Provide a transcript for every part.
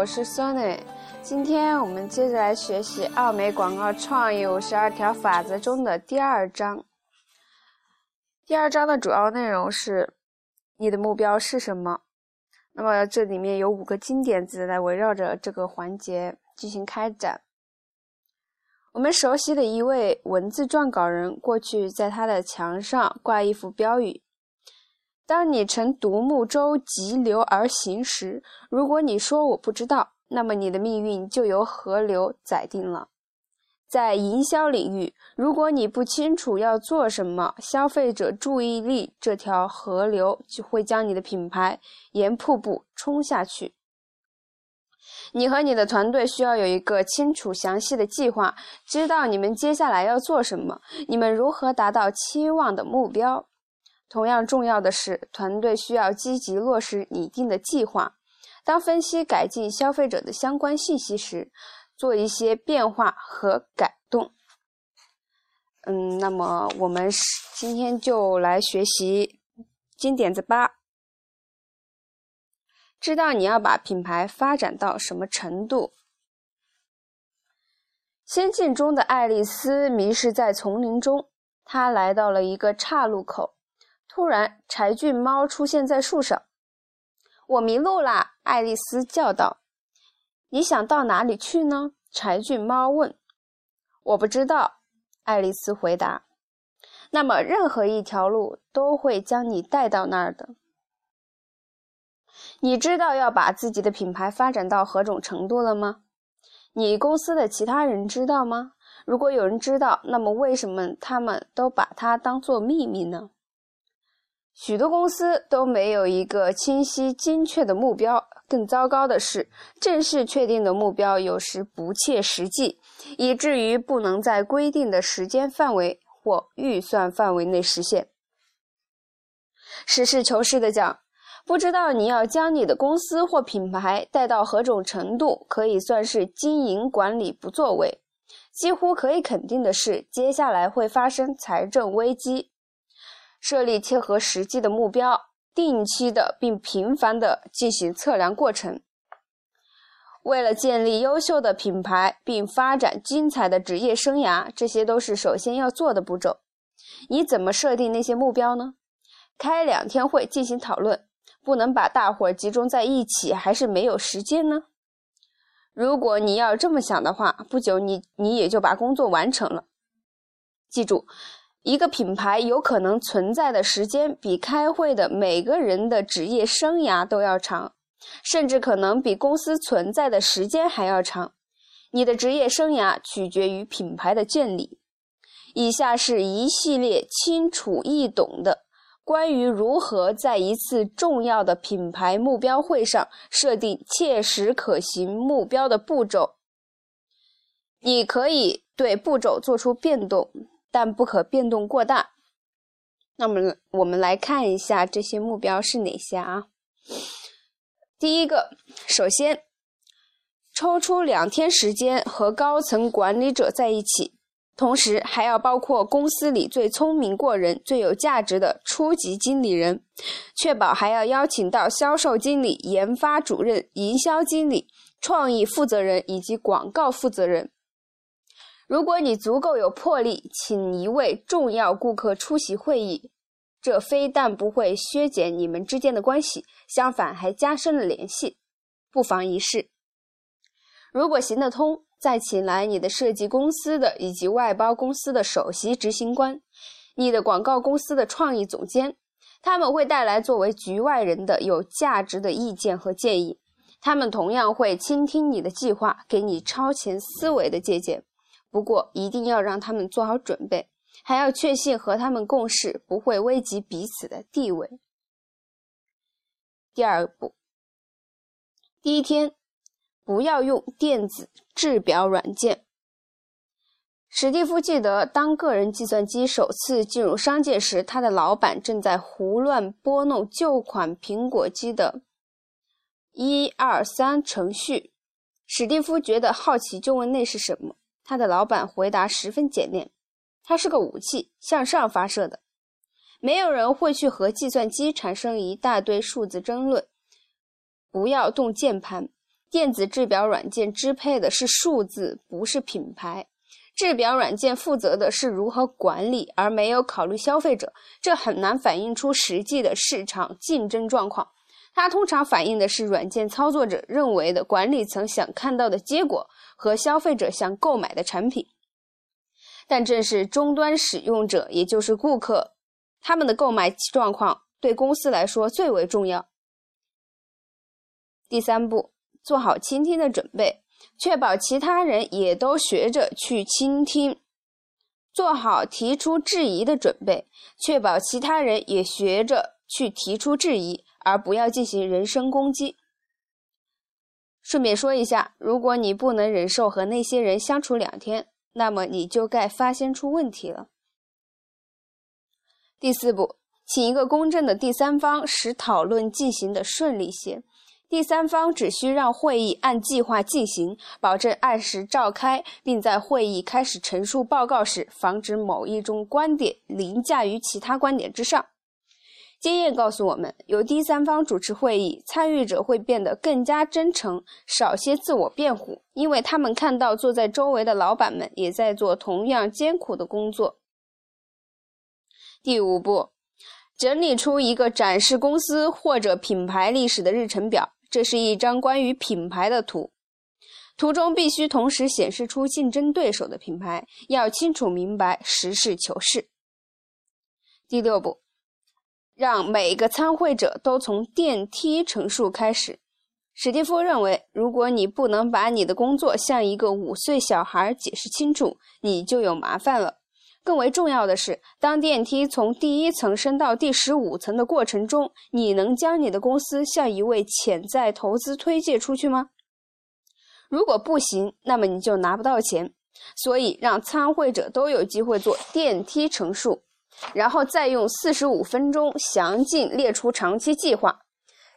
我是 sonny。今天我们接着来学习奥美广告创意五十二条法则中的第二章。第二章的主要内容是你的目标是什么？那么这里面有五个金点子来围绕着这个环节进行开展。我们熟悉的一位文字撰稿人，过去在他的墙上挂一幅标语。当你乘独木舟急流而行时，如果你说我不知道，那么你的命运就由河流宰定了。在营销领域，如果你不清楚要做什么，消费者注意力这条河流就会将你的品牌沿瀑布冲下去。你和你的团队需要有一个清楚详细的计划，知道你们接下来要做什么，你们如何达到期望的目标。同样重要的是，团队需要积极落实拟定的计划。当分析改进消费者的相关信息时，做一些变化和改动。嗯，那么我们今天就来学习金点子八。知道你要把品牌发展到什么程度？仙境中的爱丽丝迷失在丛林中，她来到了一个岔路口。突然，柴郡猫出现在树上。“我迷路啦！”爱丽丝叫道。“你想到哪里去呢？”柴郡猫问。“我不知道。”爱丽丝回答。“那么，任何一条路都会将你带到那儿的。你知道要把自己的品牌发展到何种程度了吗？你公司的其他人知道吗？如果有人知道，那么为什么他们都把它当作秘密呢？”许多公司都没有一个清晰精确的目标。更糟糕的是，正式确定的目标有时不切实际，以至于不能在规定的时间范围或预算范围内实现。实事求是的讲，不知道你要将你的公司或品牌带到何种程度，可以算是经营管理不作为。几乎可以肯定的是，接下来会发生财政危机。设立切合实际的目标，定期的并频繁的进行测量过程。为了建立优秀的品牌并发展精彩的职业生涯，这些都是首先要做的步骤。你怎么设定那些目标呢？开两天会进行讨论，不能把大伙儿集中在一起，还是没有时间呢？如果你要这么想的话，不久你你也就把工作完成了。记住。一个品牌有可能存在的时间比开会的每个人的职业生涯都要长，甚至可能比公司存在的时间还要长。你的职业生涯取决于品牌的建立。以下是一系列清楚易懂的关于如何在一次重要的品牌目标会上设定切实可行目标的步骤。你可以对步骤做出变动。但不可变动过大。那么，我们来看一下这些目标是哪些啊？第一个，首先，抽出两天时间和高层管理者在一起，同时还要包括公司里最聪明过人、最有价值的初级经理人，确保还要邀请到销售经理、研发主任、营销经理、创意负责人以及广告负责人。如果你足够有魄力，请一位重要顾客出席会议，这非但不会削减你们之间的关系，相反还加深了联系。不妨一试。如果行得通，再请来你的设计公司的以及外包公司的首席执行官，你的广告公司的创意总监，他们会带来作为局外人的有价值的意见和建议。他们同样会倾听你的计划，给你超前思维的借鉴。不过，一定要让他们做好准备，还要确信和他们共事不会危及彼此的地位。第二步，第一天不要用电子制表软件。史蒂夫记得，当个人计算机首次进入商界时，他的老板正在胡乱拨弄旧款苹果机的一二三程序。史蒂夫觉得好奇，就问那是什么。他的老板回答十分简练：“它是个武器，向上发射的。没有人会去和计算机产生一大堆数字争论。不要动键盘，电子制表软件支配的是数字，不是品牌。制表软件负责的是如何管理，而没有考虑消费者，这很难反映出实际的市场竞争状况。它通常反映的是软件操作者认为的管理层想看到的结果和消费者想购买的产品。但正是终端使用者，也就是顾客，他们的购买状况对公司来说最为重要。第三步，做好倾听的准备。确保其他人也都学着去倾听，做好提出质疑的准备；确保其他人也学着去提出质疑，而不要进行人身攻击。顺便说一下，如果你不能忍受和那些人相处两天，那么你就该发现出问题了。第四步，请一个公正的第三方，使讨论进行的顺利些。第三方只需让会议按计划进行，保证按时召开，并在会议开始陈述报告时，防止某一种观点凌驾于其他观点之上。经验告诉我们，由第三方主持会议，参与者会变得更加真诚，少些自我辩护，因为他们看到坐在周围的老板们也在做同样艰苦的工作。第五步，整理出一个展示公司或者品牌历史的日程表。这是一张关于品牌的图，图中必须同时显示出竞争对手的品牌，要清楚明白，实事求是。第六步，让每个参会者都从电梯陈述开始。史蒂夫认为，如果你不能把你的工作向一个五岁小孩解释清楚，你就有麻烦了。更为重要的是，当电梯从第一层升到第十五层的过程中，你能将你的公司向一位潜在投资推介出去吗？如果不行，那么你就拿不到钱。所以，让参会者都有机会做电梯陈述，然后再用四十五分钟详尽列出长期计划。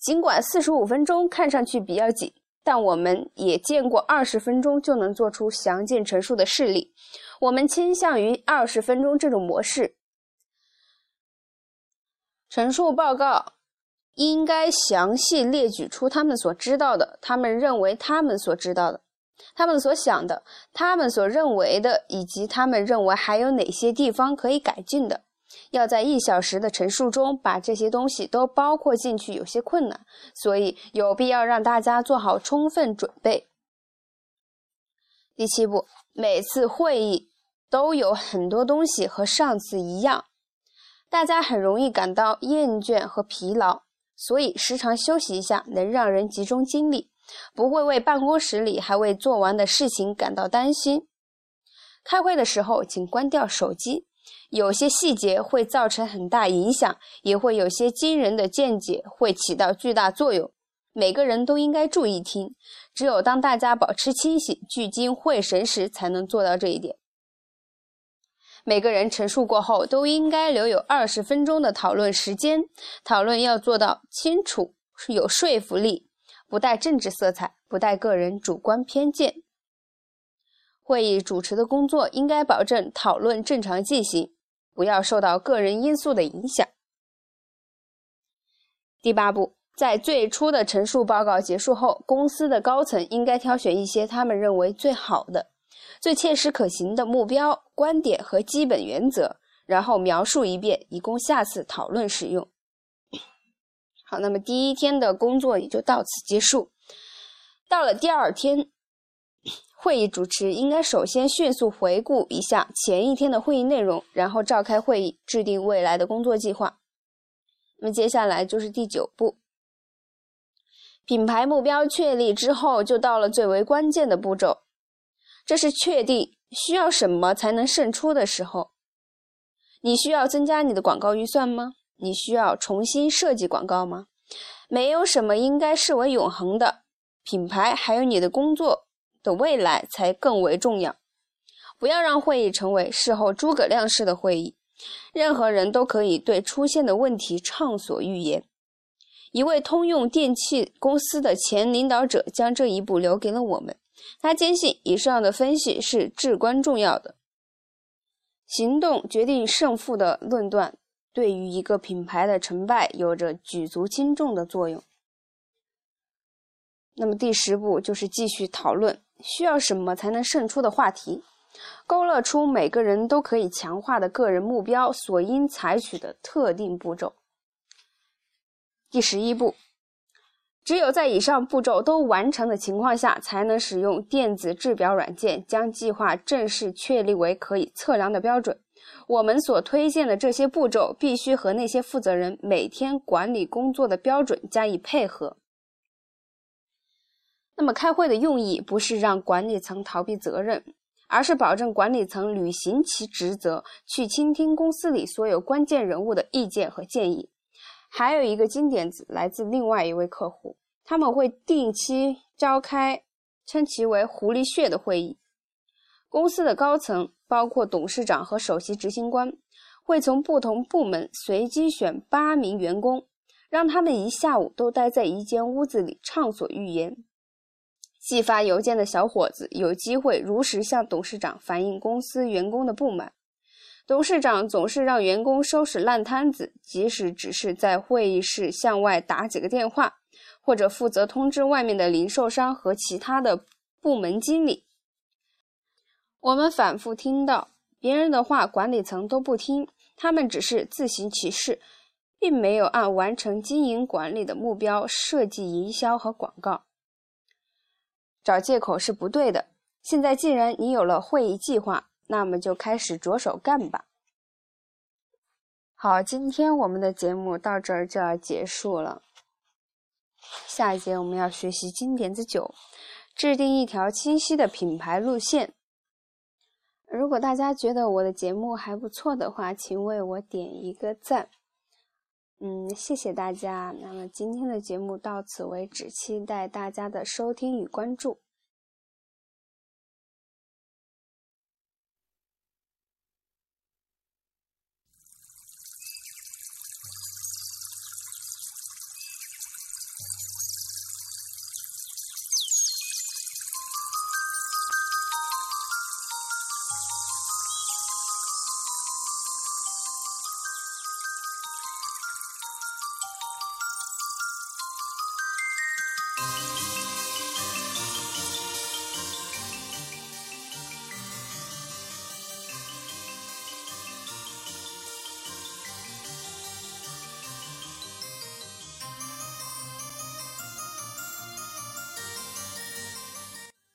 尽管四十五分钟看上去比较紧，但我们也见过二十分钟就能做出详尽陈述的事例。我们倾向于二十分钟这种模式。陈述报告应该详细列举出他们所知道的、他们认为他们所知道的、他们所想的、他们所认为的，以及他们认为还有哪些地方可以改进的。要在一小时的陈述中把这些东西都包括进去，有些困难，所以有必要让大家做好充分准备。第七步，每次会议都有很多东西和上次一样，大家很容易感到厌倦和疲劳，所以时常休息一下能让人集中精力，不会为办公室里还未做完的事情感到担心。开会的时候，请关掉手机，有些细节会造成很大影响，也会有些惊人的见解会起到巨大作用。每个人都应该注意听，只有当大家保持清醒、聚精会神时，才能做到这一点。每个人陈述过后，都应该留有二十分钟的讨论时间。讨论要做到清楚、有说服力，不带政治色彩，不带个人主观偏见。会议主持的工作应该保证讨论正常进行，不要受到个人因素的影响。第八步。在最初的陈述报告结束后，公司的高层应该挑选一些他们认为最好的、最切实可行的目标、观点和基本原则，然后描述一遍，以供下次讨论使用。好，那么第一天的工作也就到此结束。到了第二天，会议主持应该首先迅速回顾一下前一天的会议内容，然后召开会议，制定未来的工作计划。那么接下来就是第九步。品牌目标确立之后，就到了最为关键的步骤，这是确定需要什么才能胜出的时候。你需要增加你的广告预算吗？你需要重新设计广告吗？没有什么应该视为永恒的，品牌还有你的工作的未来才更为重要。不要让会议成为事后诸葛亮式的会议，任何人都可以对出现的问题畅所欲言。一位通用电气公司的前领导者将这一步留给了我们。他坚信以上的分析是至关重要的。行动决定胜负的论断，对于一个品牌的成败有着举足轻重的作用。那么第十步就是继续讨论需要什么才能胜出的话题，勾勒出每个人都可以强化的个人目标所应采取的特定步骤。第十一步，只有在以上步骤都完成的情况下，才能使用电子制表软件将计划正式确立为可以测量的标准。我们所推荐的这些步骤必须和那些负责人每天管理工作的标准加以配合。那么，开会的用意不是让管理层逃避责任，而是保证管理层履行其职责，去倾听公司里所有关键人物的意见和建议。还有一个金点子来自另外一位客户，他们会定期召开称其为“狐狸穴”的会议。公司的高层，包括董事长和首席执行官，会从不同部门随机选八名员工，让他们一下午都待在一间屋子里畅所欲言。寄发邮件的小伙子有机会如实向董事长反映公司员工的不满。董事长总是让员工收拾烂摊子，即使只是在会议室向外打几个电话，或者负责通知外面的零售商和其他的部门经理。我们反复听到别人的话，管理层都不听，他们只是自行其事，并没有按完成经营管理的目标设计营销和广告。找借口是不对的。现在既然你有了会议计划，那么就开始着手干吧。好，今天我们的节目到这儿就要结束了。下一节我们要学习金点子九，制定一条清晰的品牌路线。如果大家觉得我的节目还不错的话，请为我点一个赞。嗯，谢谢大家。那么今天的节目到此为止，期待大家的收听与关注。